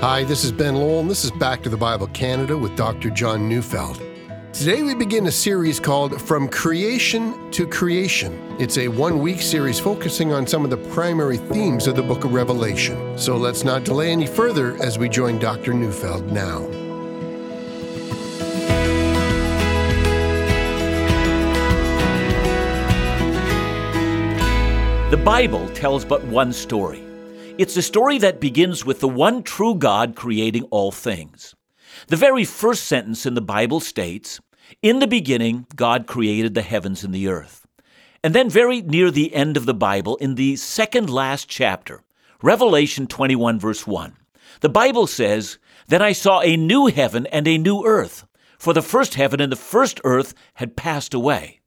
Hi, this is Ben Lowell, and this is Back to the Bible Canada with Dr. John Neufeld. Today we begin a series called From Creation to Creation. It's a one week series focusing on some of the primary themes of the book of Revelation. So let's not delay any further as we join Dr. Neufeld now. The Bible tells but one story. It's a story that begins with the one true God creating all things. The very first sentence in the Bible states, In the beginning, God created the heavens and the earth. And then, very near the end of the Bible, in the second last chapter, Revelation 21, verse 1, the Bible says, Then I saw a new heaven and a new earth, for the first heaven and the first earth had passed away.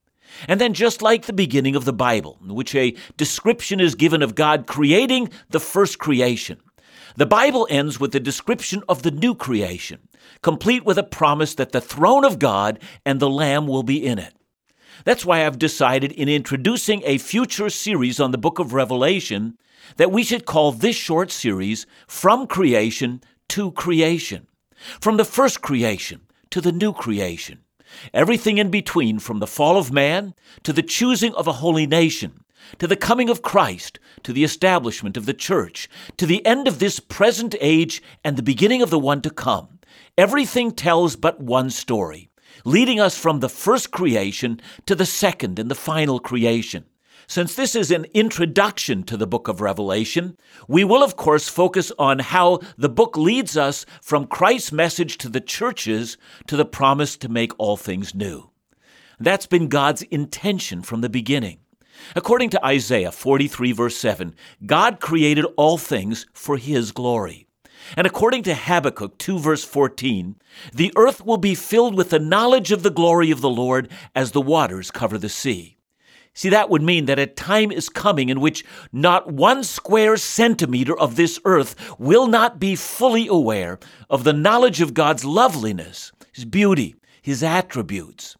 And then, just like the beginning of the Bible, in which a description is given of God creating the first creation, the Bible ends with a description of the new creation, complete with a promise that the throne of God and the Lamb will be in it. That's why I've decided in introducing a future series on the book of Revelation that we should call this short series From Creation to Creation. From the first creation to the new creation. Everything in between, from the fall of man to the choosing of a holy nation, to the coming of Christ, to the establishment of the church, to the end of this present age and the beginning of the one to come. Everything tells but one story, leading us from the first creation to the second and the final creation. Since this is an introduction to the book of Revelation, we will, of course, focus on how the book leads us from Christ's message to the churches to the promise to make all things new. That's been God's intention from the beginning. According to Isaiah 43, verse 7, God created all things for His glory. And according to Habakkuk 2, verse 14, the earth will be filled with the knowledge of the glory of the Lord as the waters cover the sea. See, that would mean that a time is coming in which not one square centimeter of this earth will not be fully aware of the knowledge of God's loveliness, His beauty, His attributes.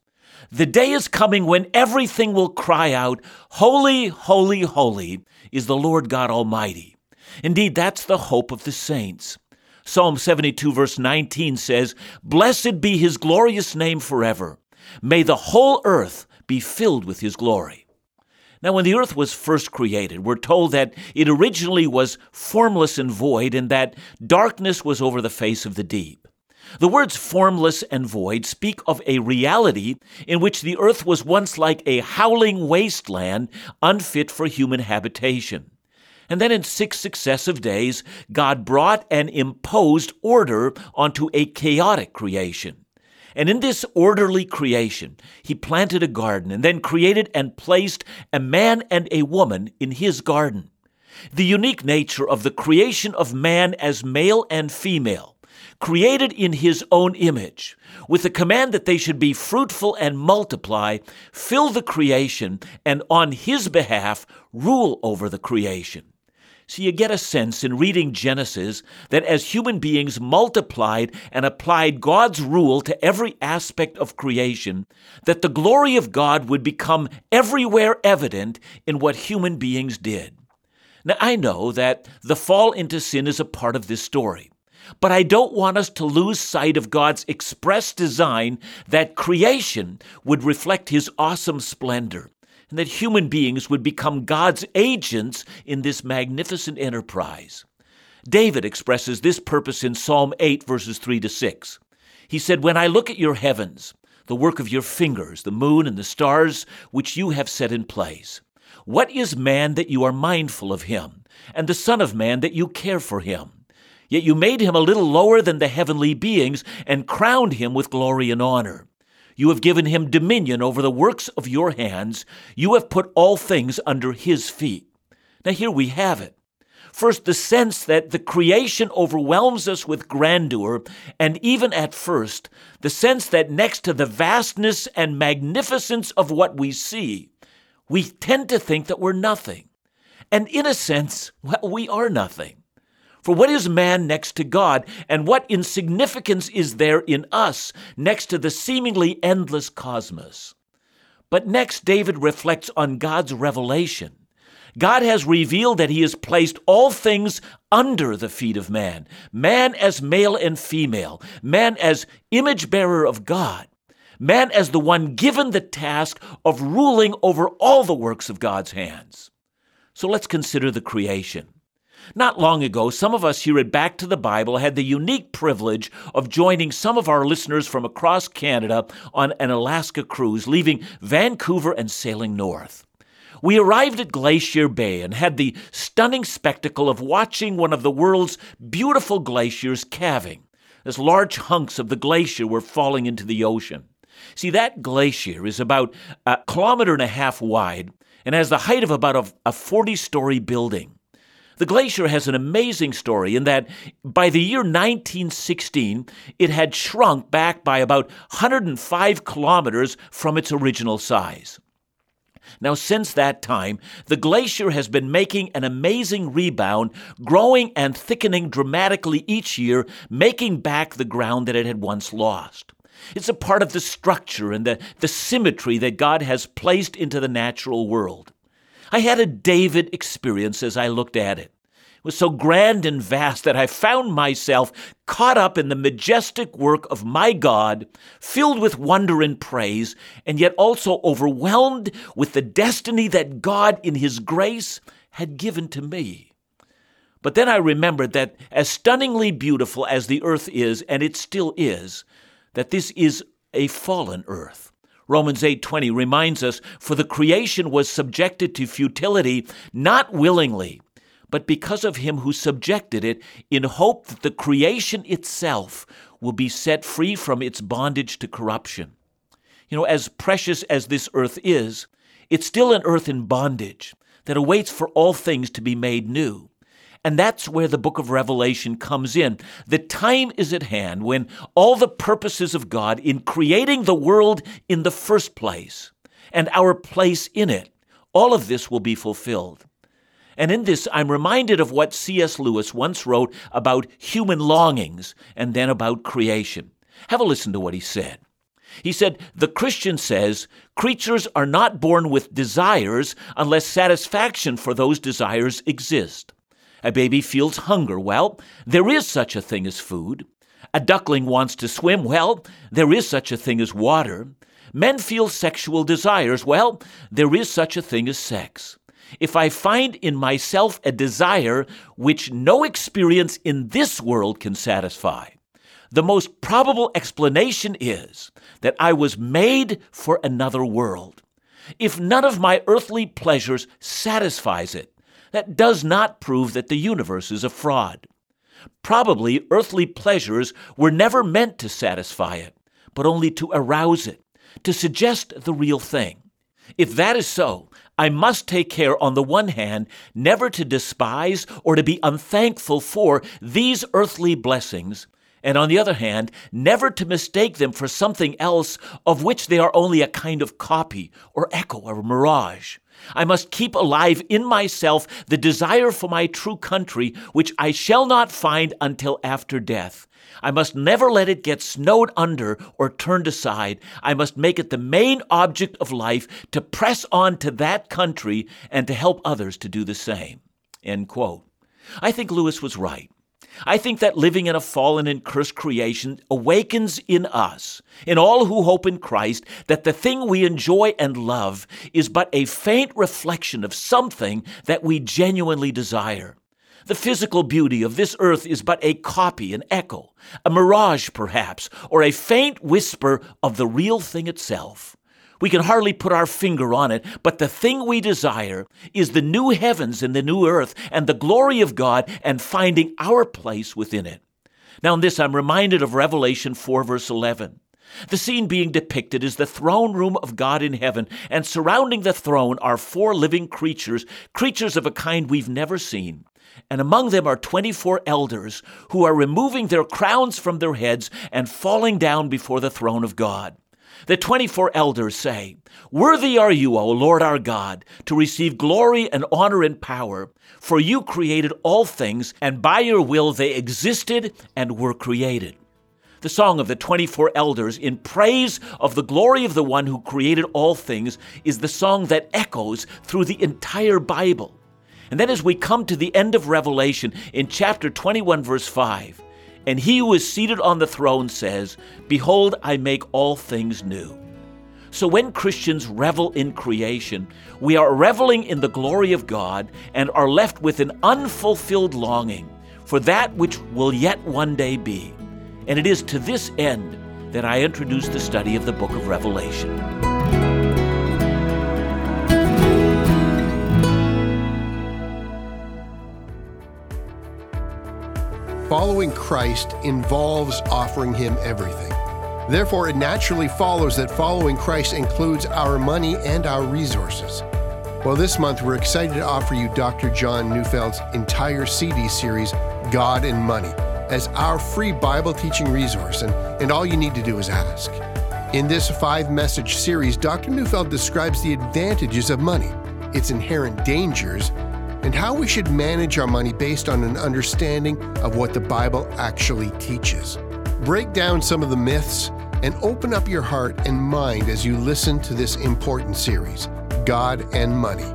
The day is coming when everything will cry out, Holy, holy, holy is the Lord God Almighty. Indeed, that's the hope of the saints. Psalm 72, verse 19 says, Blessed be His glorious name forever. May the whole earth be filled with His glory. Now, when the earth was first created, we're told that it originally was formless and void, and that darkness was over the face of the deep. The words formless and void speak of a reality in which the earth was once like a howling wasteland, unfit for human habitation. And then in six successive days, God brought and imposed order onto a chaotic creation. And in this orderly creation, he planted a garden and then created and placed a man and a woman in his garden. The unique nature of the creation of man as male and female, created in his own image, with the command that they should be fruitful and multiply, fill the creation, and on his behalf rule over the creation. So you get a sense in reading Genesis that as human beings multiplied and applied God's rule to every aspect of creation, that the glory of God would become everywhere evident in what human beings did. Now, I know that the fall into sin is a part of this story. But I don't want us to lose sight of God's express design that creation would reflect His awesome splendor and that human beings would become God's agents in this magnificent enterprise. David expresses this purpose in Psalm 8, verses 3 to 6. He said, When I look at your heavens, the work of your fingers, the moon and the stars which you have set in place, what is man that you are mindful of him, and the Son of Man that you care for him? Yet you made him a little lower than the heavenly beings and crowned him with glory and honor. You have given him dominion over the works of your hands. You have put all things under his feet. Now, here we have it. First, the sense that the creation overwhelms us with grandeur, and even at first, the sense that next to the vastness and magnificence of what we see, we tend to think that we're nothing. And in a sense, well, we are nothing. For what is man next to God, and what insignificance is there in us next to the seemingly endless cosmos? But next, David reflects on God's revelation. God has revealed that He has placed all things under the feet of man, man as male and female, man as image bearer of God, man as the one given the task of ruling over all the works of God's hands. So let's consider the creation. Not long ago, some of us here at Back to the Bible had the unique privilege of joining some of our listeners from across Canada on an Alaska cruise, leaving Vancouver and sailing north. We arrived at Glacier Bay and had the stunning spectacle of watching one of the world's beautiful glaciers calving, as large hunks of the glacier were falling into the ocean. See, that glacier is about a kilometer and a half wide and has the height of about a 40 story building. The glacier has an amazing story in that by the year 1916, it had shrunk back by about 105 kilometers from its original size. Now, since that time, the glacier has been making an amazing rebound, growing and thickening dramatically each year, making back the ground that it had once lost. It's a part of the structure and the, the symmetry that God has placed into the natural world. I had a David experience as I looked at it. It was so grand and vast that I found myself caught up in the majestic work of my God, filled with wonder and praise, and yet also overwhelmed with the destiny that God, in His grace, had given to me. But then I remembered that as stunningly beautiful as the earth is, and it still is, that this is a fallen earth. Romans 8:20 reminds us for the creation was subjected to futility not willingly but because of him who subjected it in hope that the creation itself will be set free from its bondage to corruption. You know, as precious as this earth is, it's still an earth in bondage that awaits for all things to be made new. And that's where the book of Revelation comes in. The time is at hand when all the purposes of God in creating the world in the first place and our place in it, all of this will be fulfilled. And in this, I'm reminded of what C.S. Lewis once wrote about human longings and then about creation. Have a listen to what he said. He said, The Christian says creatures are not born with desires unless satisfaction for those desires exist. A baby feels hunger. Well, there is such a thing as food. A duckling wants to swim. Well, there is such a thing as water. Men feel sexual desires. Well, there is such a thing as sex. If I find in myself a desire which no experience in this world can satisfy, the most probable explanation is that I was made for another world. If none of my earthly pleasures satisfies it, that does not prove that the universe is a fraud. Probably earthly pleasures were never meant to satisfy it, but only to arouse it, to suggest the real thing. If that is so, I must take care, on the one hand, never to despise or to be unthankful for these earthly blessings, and on the other hand, never to mistake them for something else of which they are only a kind of copy or echo or mirage. I must keep alive in myself the desire for my true country, which I shall not find until after death. I must never let it get snowed under or turned aside. I must make it the main object of life to press on to that country and to help others to do the same. I think Lewis was right. I think that living in a fallen and cursed creation awakens in us, in all who hope in Christ, that the thing we enjoy and love is but a faint reflection of something that we genuinely desire. The physical beauty of this earth is but a copy, an echo, a mirage perhaps, or a faint whisper of the real thing itself. We can hardly put our finger on it, but the thing we desire is the new heavens and the new earth and the glory of God and finding our place within it. Now, in this, I'm reminded of Revelation 4, verse 11. The scene being depicted is the throne room of God in heaven, and surrounding the throne are four living creatures, creatures of a kind we've never seen. And among them are 24 elders who are removing their crowns from their heads and falling down before the throne of God. The 24 elders say, Worthy are you, O Lord our God, to receive glory and honor and power, for you created all things, and by your will they existed and were created. The song of the 24 elders in praise of the glory of the one who created all things is the song that echoes through the entire Bible. And then as we come to the end of Revelation in chapter 21, verse 5, and he who is seated on the throne says, Behold, I make all things new. So when Christians revel in creation, we are reveling in the glory of God and are left with an unfulfilled longing for that which will yet one day be. And it is to this end that I introduce the study of the book of Revelation. Following Christ involves offering Him everything. Therefore, it naturally follows that following Christ includes our money and our resources. Well, this month we're excited to offer you Dr. John Neufeld's entire CD series, God and Money, as our free Bible teaching resource, and, and all you need to do is ask. In this five message series, Dr. Neufeld describes the advantages of money, its inherent dangers, and how we should manage our money based on an understanding of what the Bible actually teaches. Break down some of the myths and open up your heart and mind as you listen to this important series, God and Money.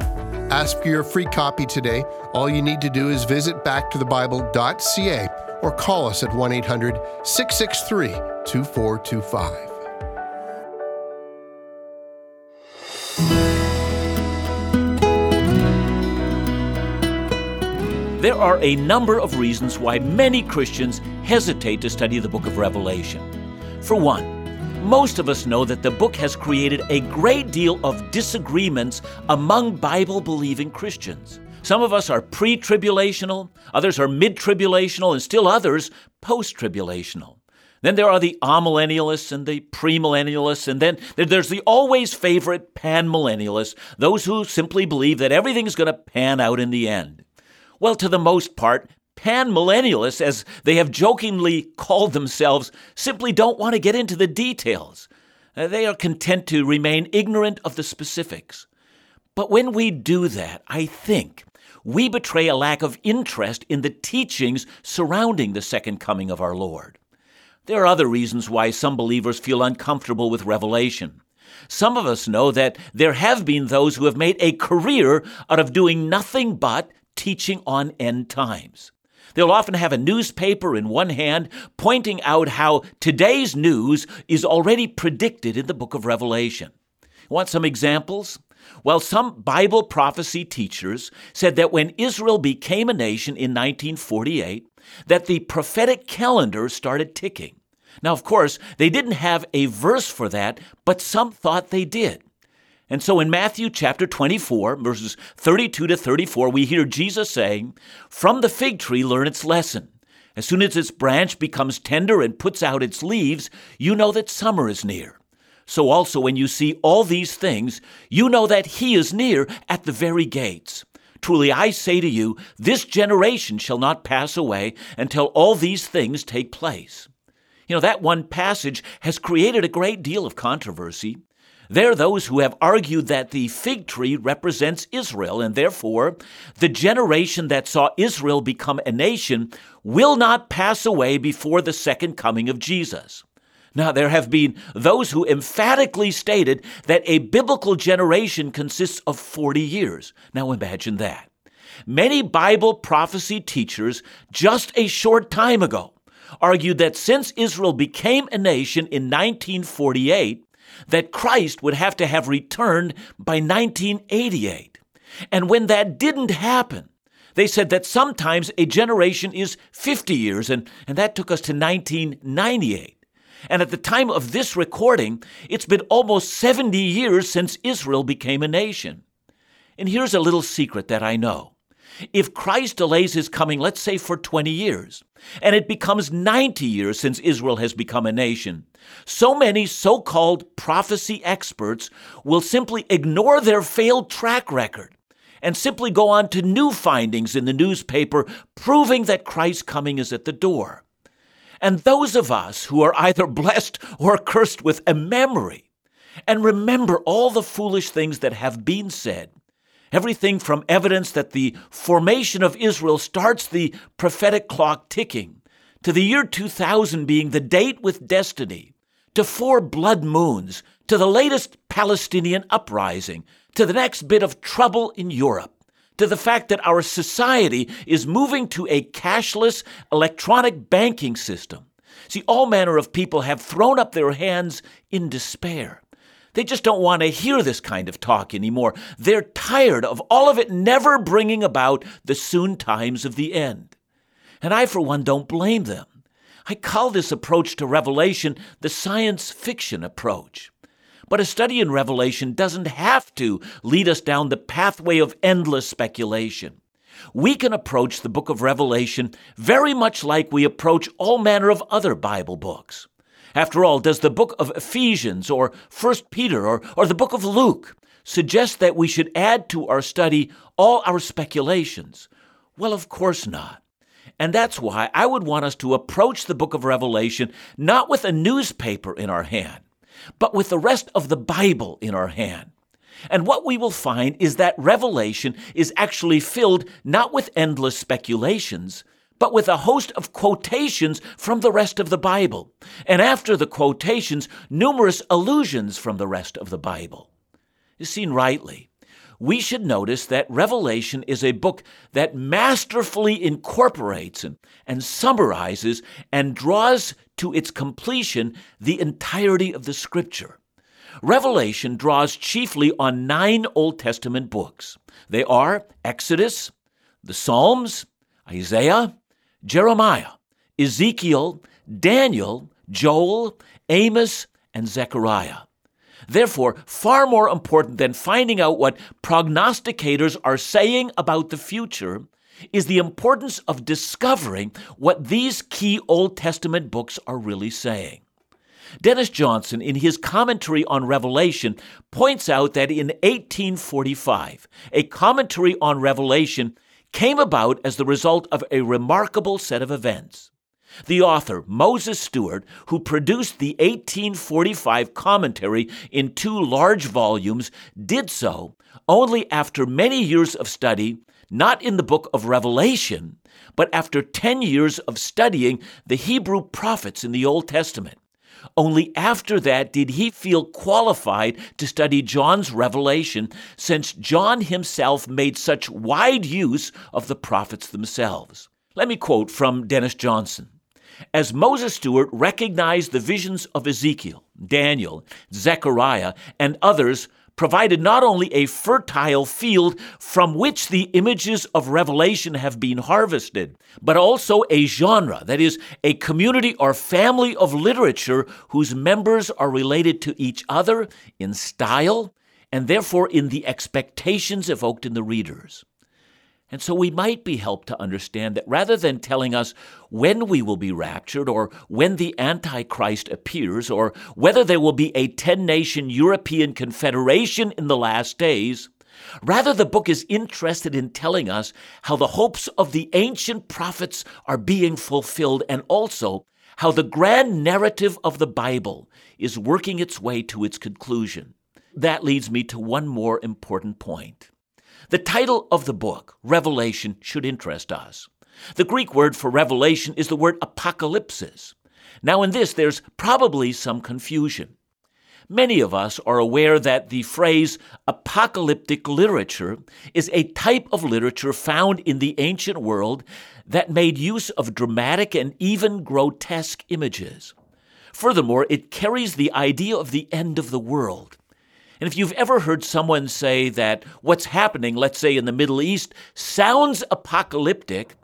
Ask for your free copy today. All you need to do is visit backtothebible.ca or call us at 1 800 663 2425. There are a number of reasons why many Christians hesitate to study the book of Revelation. For one, most of us know that the book has created a great deal of disagreements among Bible believing Christians. Some of us are pre tribulational, others are mid tribulational, and still others post tribulational. Then there are the amillennialists and the premillennialists, and then there's the always favorite panmillennialists, those who simply believe that everything's going to pan out in the end. Well, to the most part, panmillennialists, as they have jokingly called themselves, simply don't want to get into the details. Uh, they are content to remain ignorant of the specifics. But when we do that, I think we betray a lack of interest in the teachings surrounding the second coming of our Lord. There are other reasons why some believers feel uncomfortable with Revelation. Some of us know that there have been those who have made a career out of doing nothing but teaching on end times. They'll often have a newspaper in one hand pointing out how today's news is already predicted in the book of Revelation. Want some examples? Well, some Bible prophecy teachers said that when Israel became a nation in 1948, that the prophetic calendar started ticking. Now, of course, they didn't have a verse for that, but some thought they did. And so in Matthew chapter 24, verses 32 to 34, we hear Jesus saying, From the fig tree learn its lesson. As soon as its branch becomes tender and puts out its leaves, you know that summer is near. So also when you see all these things, you know that he is near at the very gates. Truly I say to you, this generation shall not pass away until all these things take place. You know, that one passage has created a great deal of controversy. There are those who have argued that the fig tree represents Israel, and therefore the generation that saw Israel become a nation will not pass away before the second coming of Jesus. Now, there have been those who emphatically stated that a biblical generation consists of 40 years. Now, imagine that. Many Bible prophecy teachers just a short time ago argued that since Israel became a nation in 1948, that Christ would have to have returned by 1988. And when that didn't happen, they said that sometimes a generation is 50 years, and, and that took us to 1998. And at the time of this recording, it's been almost 70 years since Israel became a nation. And here's a little secret that I know. If Christ delays his coming, let's say for 20 years, and it becomes 90 years since Israel has become a nation, so many so called prophecy experts will simply ignore their failed track record and simply go on to new findings in the newspaper proving that Christ's coming is at the door. And those of us who are either blessed or cursed with a memory and remember all the foolish things that have been said Everything from evidence that the formation of Israel starts the prophetic clock ticking, to the year 2000 being the date with destiny, to four blood moons, to the latest Palestinian uprising, to the next bit of trouble in Europe, to the fact that our society is moving to a cashless electronic banking system. See, all manner of people have thrown up their hands in despair. They just don't want to hear this kind of talk anymore. They're tired of all of it never bringing about the soon times of the end. And I, for one, don't blame them. I call this approach to Revelation the science fiction approach. But a study in Revelation doesn't have to lead us down the pathway of endless speculation. We can approach the book of Revelation very much like we approach all manner of other Bible books. After all, does the book of Ephesians or 1 Peter or, or the book of Luke suggest that we should add to our study all our speculations? Well, of course not. And that's why I would want us to approach the book of Revelation not with a newspaper in our hand, but with the rest of the Bible in our hand. And what we will find is that Revelation is actually filled not with endless speculations, but with a host of quotations from the rest of the Bible. And after the quotations, numerous allusions from the rest of the Bible. Seen rightly, we should notice that Revelation is a book that masterfully incorporates and, and summarizes and draws to its completion the entirety of the Scripture. Revelation draws chiefly on nine Old Testament books. They are Exodus, the Psalms, Isaiah, Jeremiah, Ezekiel, Daniel, Joel, Amos, and Zechariah. Therefore, far more important than finding out what prognosticators are saying about the future is the importance of discovering what these key Old Testament books are really saying. Dennis Johnson, in his commentary on Revelation, points out that in 1845, a commentary on Revelation came about as the result of a remarkable set of events. The author, Moses Stuart, who produced the 1845 commentary in two large volumes, did so only after many years of study, not in the book of Revelation, but after 10 years of studying the Hebrew prophets in the Old Testament. Only after that did he feel qualified to study John's revelation, since John himself made such wide use of the prophets themselves. Let me quote from Dennis Johnson. As Moses Stuart recognized the visions of Ezekiel, Daniel, Zechariah, and others provided not only a fertile field from which the images of Revelation have been harvested, but also a genre, that is, a community or family of literature whose members are related to each other in style and therefore in the expectations evoked in the readers. And so we might be helped to understand that rather than telling us when we will be raptured or when the Antichrist appears or whether there will be a 10 nation European confederation in the last days, rather the book is interested in telling us how the hopes of the ancient prophets are being fulfilled and also how the grand narrative of the Bible is working its way to its conclusion. That leads me to one more important point. The title of the book, Revelation, should interest us. The Greek word for revelation is the word apocalypsis. Now, in this, there's probably some confusion. Many of us are aware that the phrase apocalyptic literature is a type of literature found in the ancient world that made use of dramatic and even grotesque images. Furthermore, it carries the idea of the end of the world. And if you've ever heard someone say that what's happening, let's say in the Middle East, sounds apocalyptic,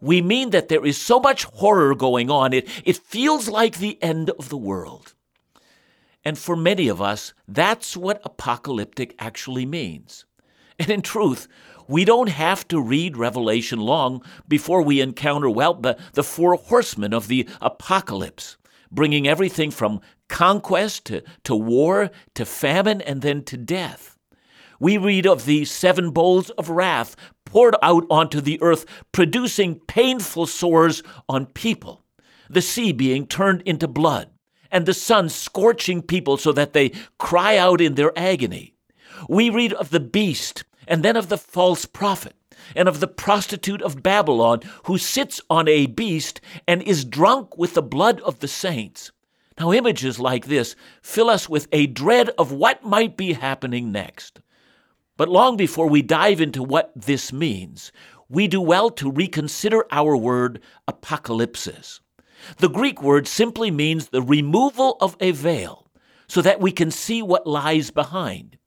we mean that there is so much horror going on, it, it feels like the end of the world. And for many of us, that's what apocalyptic actually means. And in truth, we don't have to read Revelation long before we encounter, well, the, the four horsemen of the apocalypse, bringing everything from conquest to, to war to famine and then to death. We read of the seven bowls of wrath poured out onto the earth, producing painful sores on people, the sea being turned into blood, and the sun scorching people so that they cry out in their agony. We read of the beast and then of the false prophet and of the prostitute of Babylon who sits on a beast and is drunk with the blood of the saints. Now, images like this fill us with a dread of what might be happening next. But long before we dive into what this means, we do well to reconsider our word apocalypsis. The Greek word simply means the removal of a veil so that we can see what lies behind.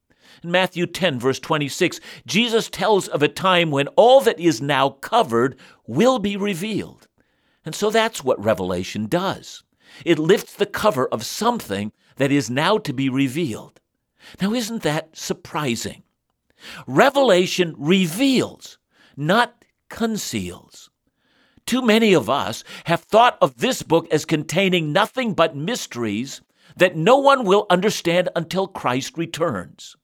In Matthew 10, verse 26, Jesus tells of a time when all that is now covered will be revealed. And so that's what Revelation does. It lifts the cover of something that is now to be revealed. Now, isn't that surprising? Revelation reveals, not conceals. Too many of us have thought of this book as containing nothing but mysteries that no one will understand until Christ returns.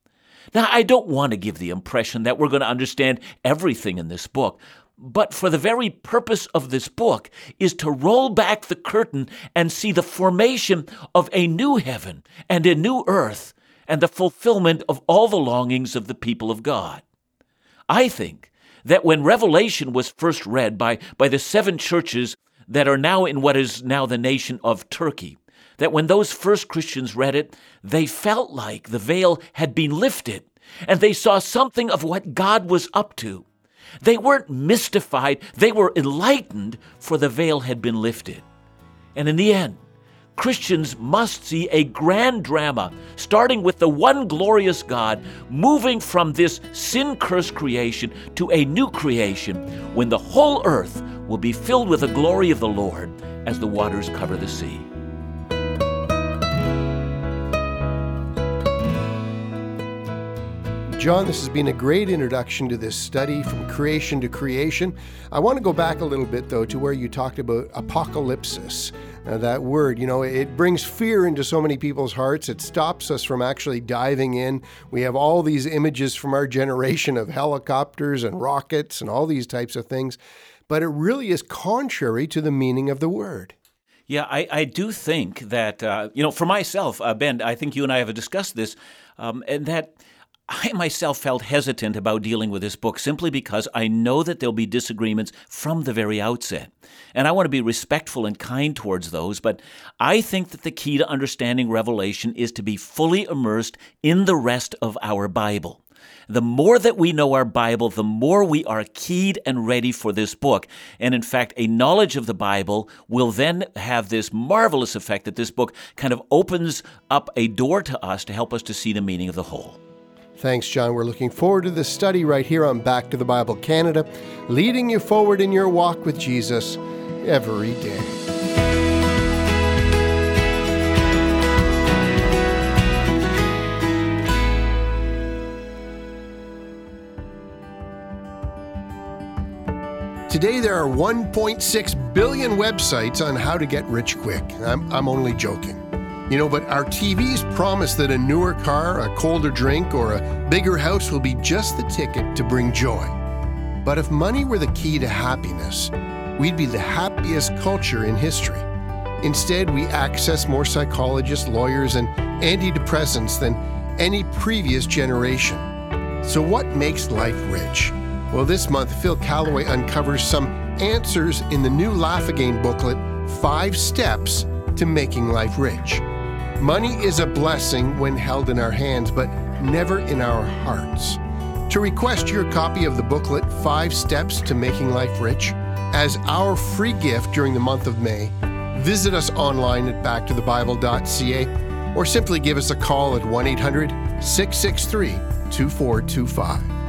Now, I don't want to give the impression that we're going to understand everything in this book, but for the very purpose of this book is to roll back the curtain and see the formation of a new heaven and a new earth and the fulfillment of all the longings of the people of God. I think that when Revelation was first read by, by the seven churches that are now in what is now the nation of Turkey, that when those first Christians read it, they felt like the veil had been lifted and they saw something of what God was up to. They weren't mystified, they were enlightened, for the veil had been lifted. And in the end, Christians must see a grand drama, starting with the one glorious God, moving from this sin cursed creation to a new creation when the whole earth will be filled with the glory of the Lord as the waters cover the sea. John, this has been a great introduction to this study from creation to creation. I want to go back a little bit, though, to where you talked about apocalypsis. Uh, that word, you know, it brings fear into so many people's hearts. It stops us from actually diving in. We have all these images from our generation of helicopters and rockets and all these types of things, but it really is contrary to the meaning of the word. Yeah, I, I do think that, uh, you know, for myself, uh, Ben, I think you and I have discussed this, um, and that I myself felt hesitant about dealing with this book simply because I know that there'll be disagreements from the very outset. And I want to be respectful and kind towards those, but I think that the key to understanding Revelation is to be fully immersed in the rest of our Bible. The more that we know our Bible, the more we are keyed and ready for this book. And in fact, a knowledge of the Bible will then have this marvelous effect that this book kind of opens up a door to us to help us to see the meaning of the whole. Thanks, John. We're looking forward to this study right here on Back to the Bible Canada, leading you forward in your walk with Jesus every day. Today, there are 1.6 billion websites on how to get rich quick. I'm, I'm only joking. You know, but our TVs promise that a newer car, a colder drink, or a bigger house will be just the ticket to bring joy. But if money were the key to happiness, we'd be the happiest culture in history. Instead, we access more psychologists, lawyers, and antidepressants than any previous generation. So, what makes life rich? Well, this month, Phil Callaway uncovers some answers in the new Laugh Again booklet Five Steps to Making Life Rich. Money is a blessing when held in our hands, but never in our hearts. To request your copy of the booklet, Five Steps to Making Life Rich, as our free gift during the month of May, visit us online at backtothebible.ca or simply give us a call at 1 800 663 2425.